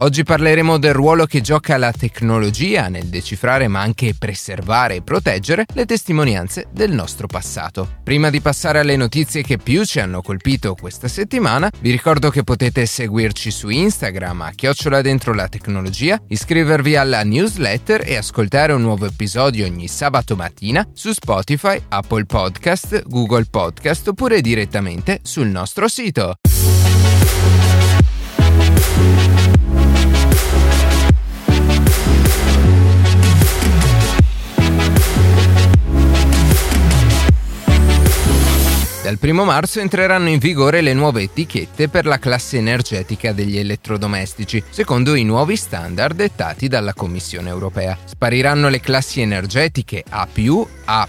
Oggi parleremo del ruolo che gioca la tecnologia nel decifrare ma anche preservare e proteggere le testimonianze del nostro passato. Prima di passare alle notizie che più ci hanno colpito questa settimana, vi ricordo che potete seguirci su Instagram a chiocciola dentro la tecnologia, iscrivervi alla newsletter e ascoltare un nuovo episodio ogni sabato mattina su Spotify, Apple Podcast, Google Podcast oppure direttamente sul nostro sito. Dal 1 marzo entreranno in vigore le nuove etichette per la classe energetica degli elettrodomestici, secondo i nuovi standard dettati dalla Commissione europea. Spariranno le classi energetiche A+, A++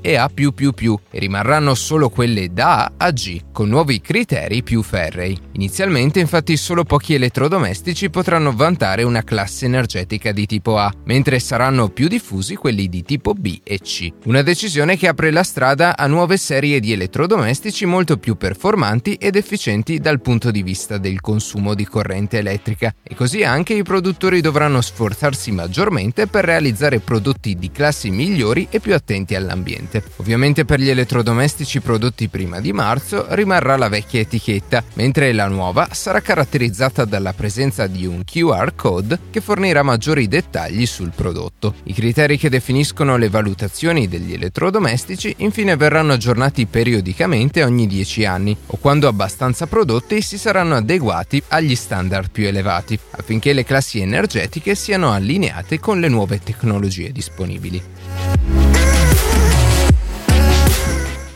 e A+++ e rimarranno solo quelle da A a G, con nuovi criteri più ferrei. Inizialmente infatti solo pochi elettrodomestici potranno vantare una classe energetica di tipo A, mentre saranno più diffusi quelli di tipo B e C. Una decisione che apre la strada a nuove serie di elettrodomestici elettrodomestici molto più performanti ed efficienti dal punto di vista del consumo di corrente elettrica e così anche i produttori dovranno sforzarsi maggiormente per realizzare prodotti di classi migliori e più attenti all'ambiente. Ovviamente per gli elettrodomestici prodotti prima di marzo rimarrà la vecchia etichetta, mentre la nuova sarà caratterizzata dalla presenza di un QR code che fornirà maggiori dettagli sul prodotto. I criteri che definiscono le valutazioni degli elettrodomestici infine verranno aggiornati periodicamente periodicamente ogni 10 anni o quando abbastanza prodotti si saranno adeguati agli standard più elevati affinché le classi energetiche siano allineate con le nuove tecnologie disponibili.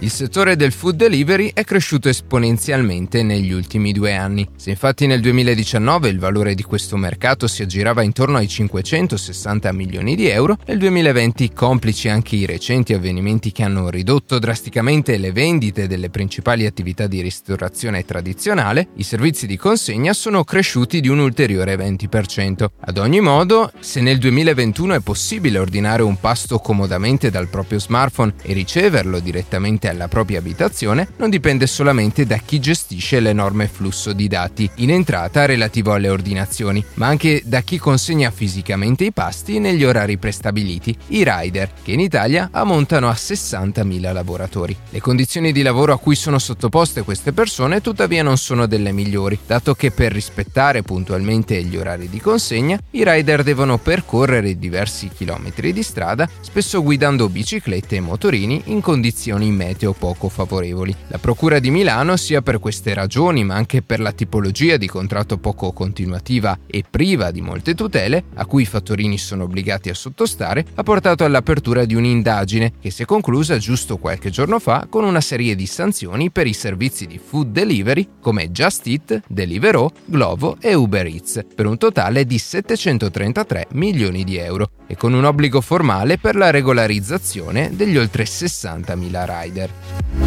Il settore del food delivery è cresciuto esponenzialmente negli ultimi due anni. Se infatti nel 2019 il valore di questo mercato si aggirava intorno ai 560 milioni di euro, nel 2020, complici anche i recenti avvenimenti che hanno ridotto drasticamente le vendite delle principali attività di ristorazione tradizionale, i servizi di consegna sono cresciuti di un ulteriore 20%. Ad ogni modo, se nel 2021 è possibile ordinare un pasto comodamente dal proprio smartphone e riceverlo direttamente alla propria abitazione non dipende solamente da chi gestisce l'enorme flusso di dati in entrata relativo alle ordinazioni, ma anche da chi consegna fisicamente i pasti negli orari prestabiliti, i rider, che in Italia ammontano a 60.000 lavoratori. Le condizioni di lavoro a cui sono sottoposte queste persone tuttavia non sono delle migliori, dato che per rispettare puntualmente gli orari di consegna, i rider devono percorrere diversi chilometri di strada, spesso guidando biciclette e motorini in condizioni meteo meteo poco favorevoli. La Procura di Milano, sia per queste ragioni ma anche per la tipologia di contratto poco continuativa e priva di molte tutele, a cui i fattorini sono obbligati a sottostare, ha portato all'apertura di un'indagine che si è conclusa giusto qualche giorno fa con una serie di sanzioni per i servizi di food delivery come Just Eat, Deliveroo, Glovo e Uber Eats, per un totale di 733 milioni di euro e con un obbligo formale per la regolarizzazione degli oltre 60.000 rider. Yeah.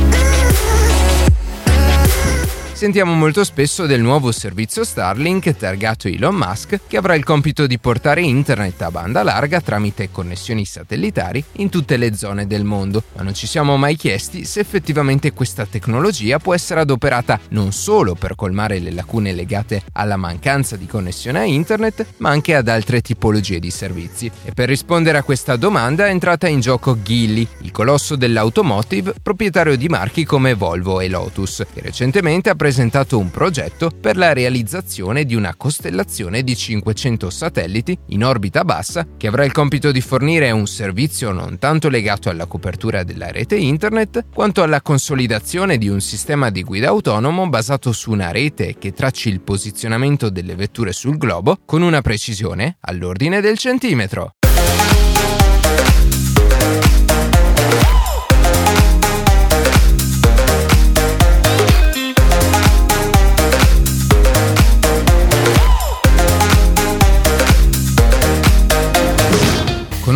Sentiamo molto spesso del nuovo servizio Starlink targato Elon Musk che avrà il compito di portare internet a banda larga tramite connessioni satellitari in tutte le zone del mondo, ma non ci siamo mai chiesti se effettivamente questa tecnologia può essere adoperata non solo per colmare le lacune legate alla mancanza di connessione a internet, ma anche ad altre tipologie di servizi. E per rispondere a questa domanda è entrata in gioco Geely, il colosso dell'automotive proprietario di marchi come Volvo e Lotus, che recentemente ha preso presentato un progetto per la realizzazione di una costellazione di 500 satelliti in orbita bassa che avrà il compito di fornire un servizio non tanto legato alla copertura della rete internet quanto alla consolidazione di un sistema di guida autonomo basato su una rete che tracci il posizionamento delle vetture sul globo con una precisione all'ordine del centimetro.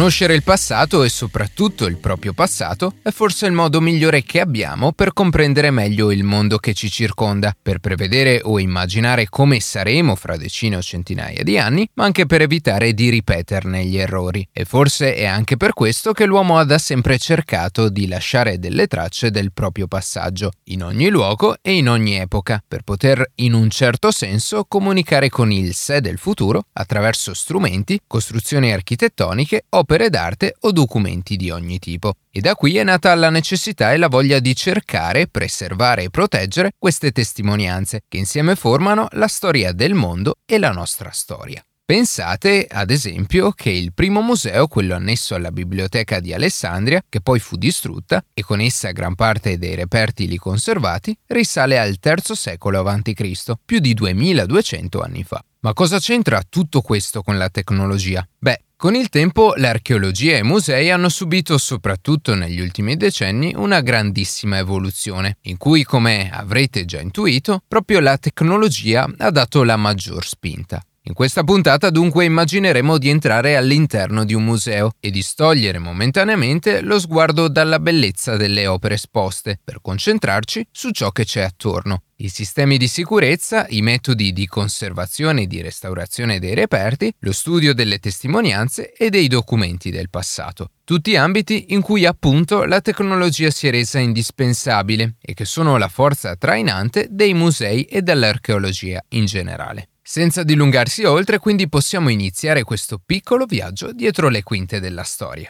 Conoscere il passato e soprattutto il proprio passato è forse il modo migliore che abbiamo per comprendere meglio il mondo che ci circonda, per prevedere o immaginare come saremo fra decine o centinaia di anni, ma anche per evitare di ripeterne gli errori. E forse è anche per questo che l'uomo ha da sempre cercato di lasciare delle tracce del proprio passaggio, in ogni luogo e in ogni epoca, per poter in un certo senso comunicare con il sé del futuro attraverso strumenti, costruzioni architettoniche o opere d'arte o documenti di ogni tipo. E da qui è nata la necessità e la voglia di cercare, preservare e proteggere queste testimonianze che insieme formano la storia del mondo e la nostra storia. Pensate, ad esempio, che il primo museo, quello annesso alla biblioteca di Alessandria, che poi fu distrutta, e con essa gran parte dei reperti lì conservati, risale al III secolo a.C., più di 2200 anni fa. Ma cosa c'entra tutto questo con la tecnologia? Beh, con il tempo l'archeologia e i musei hanno subito, soprattutto negli ultimi decenni, una grandissima evoluzione, in cui, come avrete già intuito, proprio la tecnologia ha dato la maggior spinta. In questa puntata dunque immagineremo di entrare all'interno di un museo e distogliere momentaneamente lo sguardo dalla bellezza delle opere esposte per concentrarci su ciò che c'è attorno. I sistemi di sicurezza, i metodi di conservazione e di restaurazione dei reperti, lo studio delle testimonianze e dei documenti del passato. Tutti ambiti in cui appunto la tecnologia si è resa indispensabile e che sono la forza trainante dei musei e dell'archeologia in generale. Senza dilungarsi oltre, quindi possiamo iniziare questo piccolo viaggio dietro le quinte della storia.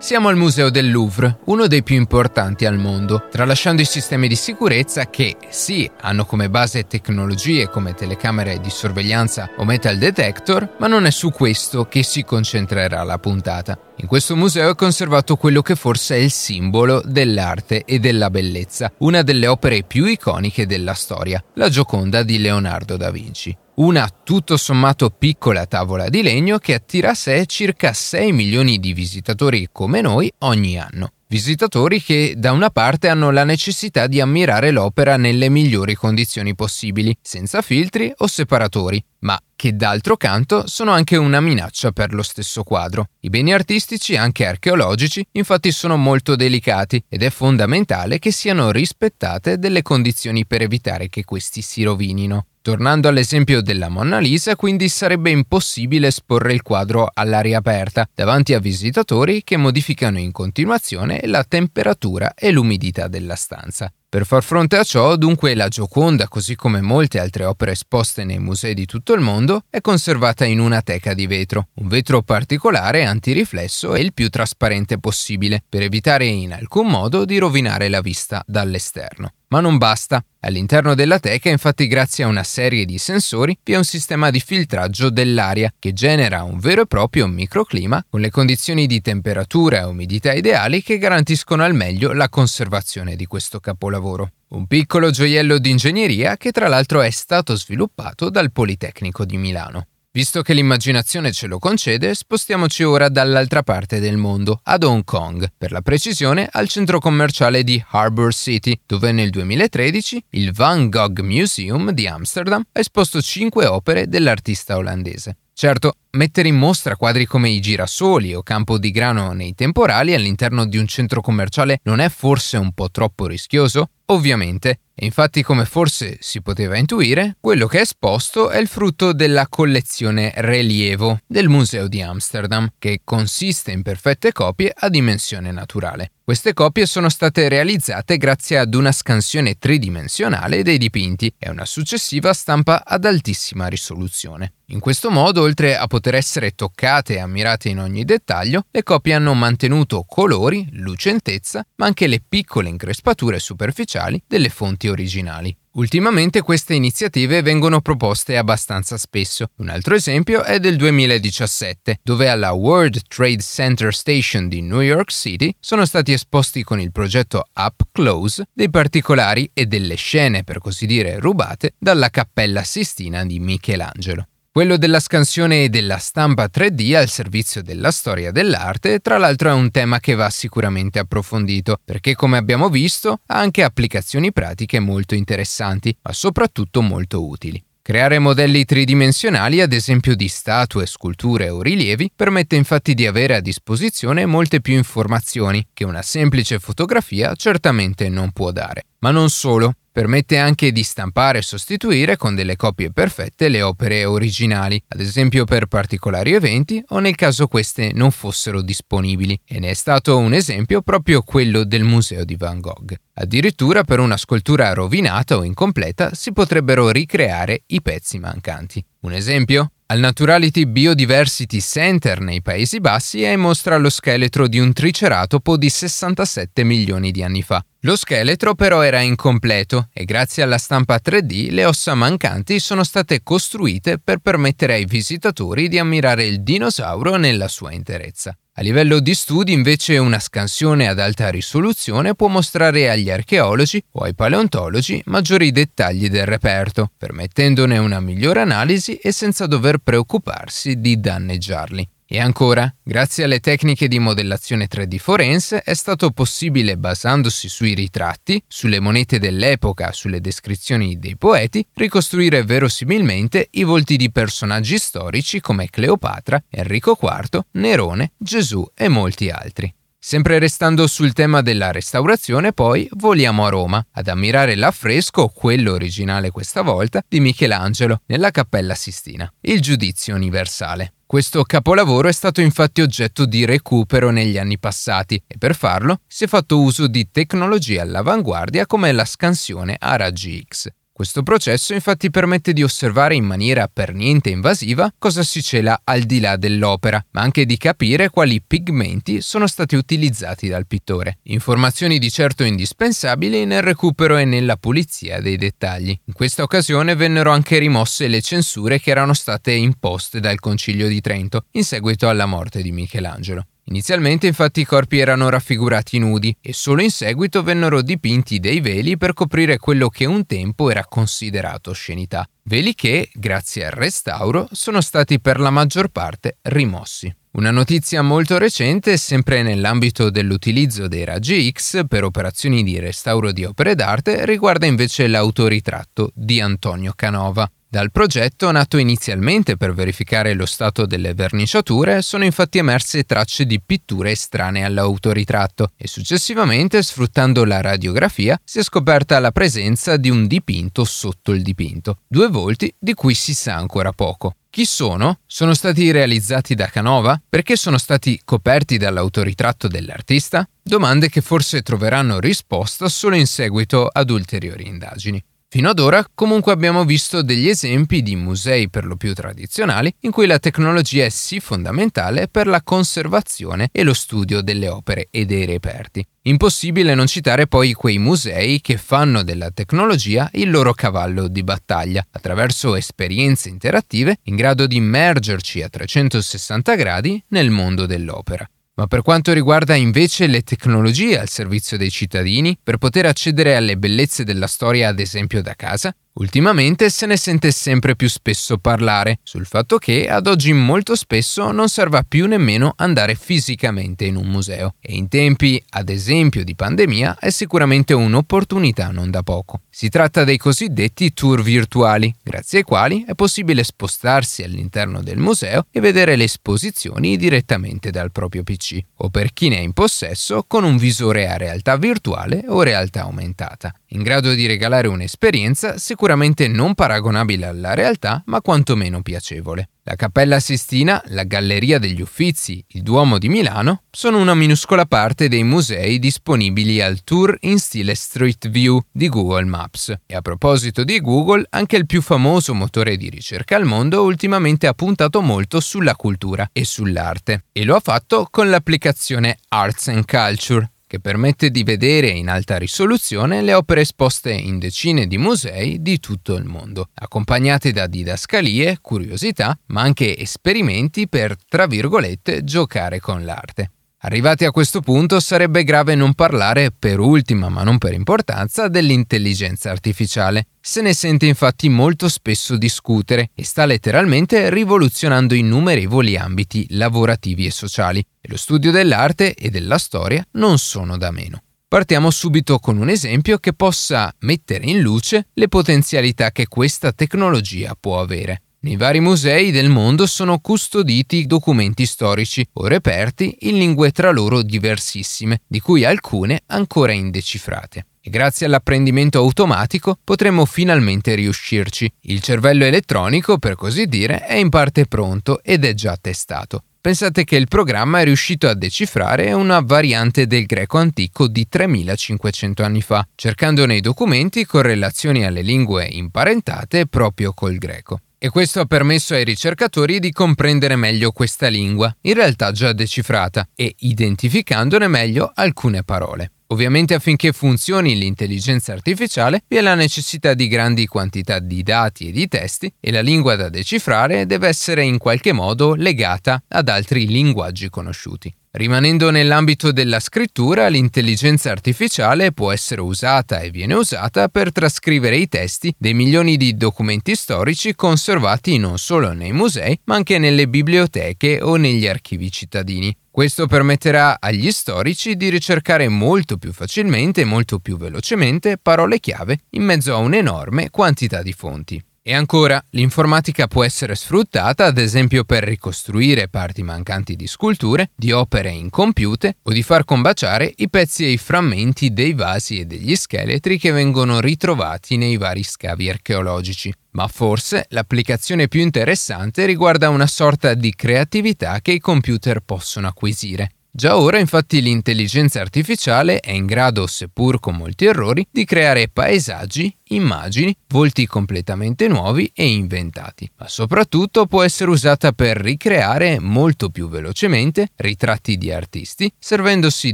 Siamo al Museo del Louvre, uno dei più importanti al mondo, tralasciando i sistemi di sicurezza che, sì, hanno come base tecnologie come telecamere di sorveglianza o metal detector, ma non è su questo che si concentrerà la puntata. In questo museo è conservato quello che forse è il simbolo dell'arte e della bellezza, una delle opere più iconiche della storia, la Gioconda di Leonardo da Vinci una tutto sommato piccola tavola di legno che attira a sé circa 6 milioni di visitatori come noi ogni anno. Visitatori che da una parte hanno la necessità di ammirare l'opera nelle migliori condizioni possibili, senza filtri o separatori, ma che d'altro canto sono anche una minaccia per lo stesso quadro. I beni artistici, anche archeologici, infatti sono molto delicati ed è fondamentale che siano rispettate delle condizioni per evitare che questi si rovinino. Tornando all'esempio della Monna Lisa, quindi sarebbe impossibile esporre il quadro all'aria aperta, davanti a visitatori che modificano in continuazione la temperatura e l'umidità della stanza. Per far fronte a ciò, dunque, la Gioconda, così come molte altre opere esposte nei musei di tutto il mondo, è conservata in una teca di vetro, un vetro particolare antiriflesso e il più trasparente possibile, per evitare in alcun modo di rovinare la vista dall'esterno. Ma non basta. All'interno della teca, infatti, grazie a una serie di sensori, vi è un sistema di filtraggio dell'aria che genera un vero e proprio microclima con le condizioni di temperatura e umidità ideali che garantiscono al meglio la conservazione di questo capolavoro. Un piccolo gioiello di ingegneria che tra l'altro è stato sviluppato dal Politecnico di Milano. Visto che l'immaginazione ce lo concede, spostiamoci ora dall'altra parte del mondo, ad Hong Kong, per la precisione al centro commerciale di Harbour City, dove nel 2013 il Van Gogh Museum di Amsterdam ha esposto cinque opere dell'artista olandese. Certo, mettere in mostra quadri come i girasoli o campo di grano nei temporali all'interno di un centro commerciale non è forse un po' troppo rischioso? Ovviamente, e infatti come forse si poteva intuire, quello che è esposto è il frutto della collezione Relievo del Museo di Amsterdam, che consiste in perfette copie a dimensione naturale. Queste copie sono state realizzate grazie ad una scansione tridimensionale dei dipinti e una successiva stampa ad altissima risoluzione. In questo modo, oltre a poter essere toccate e ammirate in ogni dettaglio, le copie hanno mantenuto colori, lucentezza, ma anche le piccole increspature superficiali delle fonti originali. Ultimamente queste iniziative vengono proposte abbastanza spesso. Un altro esempio è del 2017, dove alla World Trade Center Station di New York City sono stati esposti con il progetto Up Close dei particolari e delle scene, per così dire, rubate dalla Cappella Sistina di Michelangelo. Quello della scansione e della stampa 3D al servizio della storia dell'arte, tra l'altro è un tema che va sicuramente approfondito, perché come abbiamo visto ha anche applicazioni pratiche molto interessanti, ma soprattutto molto utili. Creare modelli tridimensionali, ad esempio di statue, sculture o rilievi, permette infatti di avere a disposizione molte più informazioni che una semplice fotografia certamente non può dare. Ma non solo, Permette anche di stampare e sostituire con delle copie perfette le opere originali, ad esempio per particolari eventi o nel caso queste non fossero disponibili, e ne è stato un esempio proprio quello del Museo di Van Gogh. Addirittura per una scultura rovinata o incompleta si potrebbero ricreare i pezzi mancanti. Un esempio? Al Naturality Biodiversity Center nei Paesi Bassi è mostra lo scheletro di un triceratopo di 67 milioni di anni fa. Lo scheletro però era incompleto e grazie alla stampa 3D le ossa mancanti sono state costruite per permettere ai visitatori di ammirare il dinosauro nella sua interezza. A livello di studi invece una scansione ad alta risoluzione può mostrare agli archeologi o ai paleontologi maggiori dettagli del reperto, permettendone una migliore analisi e senza dover preoccuparsi di danneggiarli. E ancora, grazie alle tecniche di modellazione 3D forense è stato possibile, basandosi sui ritratti, sulle monete dell'epoca, sulle descrizioni dei poeti, ricostruire verosimilmente i volti di personaggi storici come Cleopatra, Enrico IV, Nerone, Gesù e molti altri. Sempre restando sul tema della restaurazione, poi voliamo a Roma ad ammirare l'affresco, quello originale questa volta, di Michelangelo nella Cappella Sistina, il Giudizio Universale. Questo capolavoro è stato infatti oggetto di recupero negli anni passati e per farlo si è fatto uso di tecnologie all'avanguardia come la scansione a raggi X. Questo processo infatti permette di osservare in maniera per niente invasiva cosa si cela al di là dell'opera, ma anche di capire quali pigmenti sono stati utilizzati dal pittore. Informazioni di certo indispensabili nel recupero e nella pulizia dei dettagli. In questa occasione vennero anche rimosse le censure che erano state imposte dal Concilio di Trento in seguito alla morte di Michelangelo. Inizialmente infatti i corpi erano raffigurati nudi e solo in seguito vennero dipinti dei veli per coprire quello che un tempo era considerato oscenità. Veli che, grazie al restauro, sono stati per la maggior parte rimossi. Una notizia molto recente, sempre nell'ambito dell'utilizzo dei raggi X per operazioni di restauro di opere d'arte, riguarda invece l'autoritratto di Antonio Canova. Dal progetto, nato inizialmente per verificare lo stato delle verniciature, sono infatti emerse tracce di pitture estranee all'autoritratto e successivamente, sfruttando la radiografia, si è scoperta la presenza di un dipinto sotto il dipinto, due volti di cui si sa ancora poco. Chi sono? Sono stati realizzati da Canova? Perché sono stati coperti dall'autoritratto dell'artista? Domande che forse troveranno risposta solo in seguito ad ulteriori indagini. Fino ad ora comunque abbiamo visto degli esempi di musei per lo più tradizionali in cui la tecnologia è sì fondamentale per la conservazione e lo studio delle opere e dei reperti. Impossibile non citare poi quei musei che fanno della tecnologia il loro cavallo di battaglia, attraverso esperienze interattive in grado di immergerci a 360 gradi nel mondo dell'opera. Ma per quanto riguarda invece le tecnologie al servizio dei cittadini, per poter accedere alle bellezze della storia ad esempio da casa, Ultimamente se ne sente sempre più spesso parlare sul fatto che ad oggi molto spesso non serva più nemmeno andare fisicamente in un museo e in tempi, ad esempio, di pandemia è sicuramente un'opportunità non da poco. Si tratta dei cosiddetti tour virtuali, grazie ai quali è possibile spostarsi all'interno del museo e vedere le esposizioni direttamente dal proprio PC, o per chi ne è in possesso con un visore a realtà virtuale o realtà aumentata, in grado di regalare un'esperienza sicuramente non paragonabile alla realtà, ma quantomeno piacevole. La Cappella Sistina, la Galleria degli Uffizi, il Duomo di Milano sono una minuscola parte dei musei disponibili al tour in stile Street View di Google Maps. E a proposito di Google, anche il più famoso motore di ricerca al mondo ultimamente ha puntato molto sulla cultura e sull'arte. E lo ha fatto con l'applicazione Arts and Culture, che permette di vedere in alta risoluzione le opere esposte in decine di musei di tutto il mondo, accompagnate da didascalie, curiosità, ma anche esperimenti per, tra virgolette, giocare con l'arte. Arrivati a questo punto sarebbe grave non parlare, per ultima ma non per importanza, dell'intelligenza artificiale. Se ne sente infatti molto spesso discutere e sta letteralmente rivoluzionando innumerevoli ambiti lavorativi e sociali, e lo studio dell'arte e della storia non sono da meno. Partiamo subito con un esempio che possa mettere in luce le potenzialità che questa tecnologia può avere. Nei vari musei del mondo sono custoditi documenti storici o reperti in lingue tra loro diversissime, di cui alcune ancora indecifrate. E grazie all'apprendimento automatico potremo finalmente riuscirci. Il cervello elettronico, per così dire, è in parte pronto ed è già testato. Pensate che il programma è riuscito a decifrare una variante del greco antico di 3500 anni fa, cercando nei documenti correlazioni alle lingue imparentate proprio col greco e questo ha permesso ai ricercatori di comprendere meglio questa lingua, in realtà già decifrata, e identificandone meglio alcune parole. Ovviamente affinché funzioni l'intelligenza artificiale vi è la necessità di grandi quantità di dati e di testi e la lingua da decifrare deve essere in qualche modo legata ad altri linguaggi conosciuti. Rimanendo nell'ambito della scrittura, l'intelligenza artificiale può essere usata e viene usata per trascrivere i testi dei milioni di documenti storici conservati non solo nei musei, ma anche nelle biblioteche o negli archivi cittadini. Questo permetterà agli storici di ricercare molto più facilmente e molto più velocemente parole chiave in mezzo a un'enorme quantità di fonti. E ancora, l'informatica può essere sfruttata ad esempio per ricostruire parti mancanti di sculture, di opere incompiute o di far combaciare i pezzi e i frammenti dei vasi e degli scheletri che vengono ritrovati nei vari scavi archeologici. Ma forse l'applicazione più interessante riguarda una sorta di creatività che i computer possono acquisire. Già ora infatti l'intelligenza artificiale è in grado, seppur con molti errori, di creare paesaggi, immagini, volti completamente nuovi e inventati, ma soprattutto può essere usata per ricreare molto più velocemente ritratti di artisti, servendosi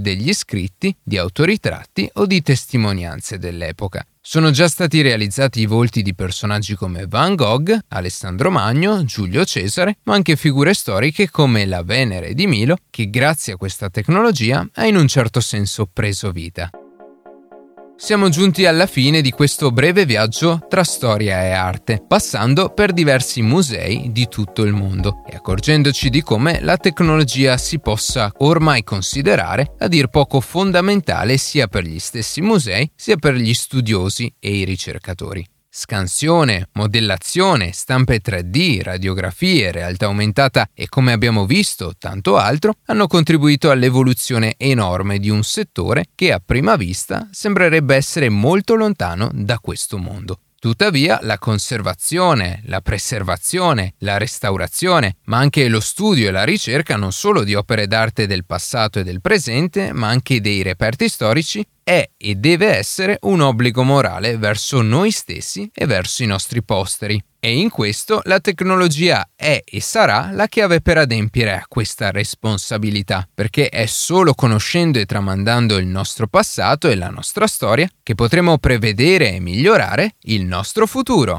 degli scritti, di autoritratti o di testimonianze dell'epoca. Sono già stati realizzati i volti di personaggi come Van Gogh, Alessandro Magno, Giulio Cesare, ma anche figure storiche come la Venere di Milo, che grazie a questa tecnologia ha in un certo senso preso vita. Siamo giunti alla fine di questo breve viaggio tra storia e arte, passando per diversi musei di tutto il mondo e accorgendoci di come la tecnologia si possa ormai considerare a dir poco fondamentale sia per gli stessi musei sia per gli studiosi e i ricercatori. Scansione, modellazione, stampe 3D, radiografie, realtà aumentata e come abbiamo visto tanto altro hanno contribuito all'evoluzione enorme di un settore che a prima vista sembrerebbe essere molto lontano da questo mondo. Tuttavia la conservazione, la preservazione, la restaurazione, ma anche lo studio e la ricerca non solo di opere d'arte del passato e del presente, ma anche dei reperti storici, è e deve essere un obbligo morale verso noi stessi e verso i nostri posteri. E in questo la tecnologia è e sarà la chiave per adempiere a questa responsabilità, perché è solo conoscendo e tramandando il nostro passato e la nostra storia che potremo prevedere e migliorare il nostro futuro.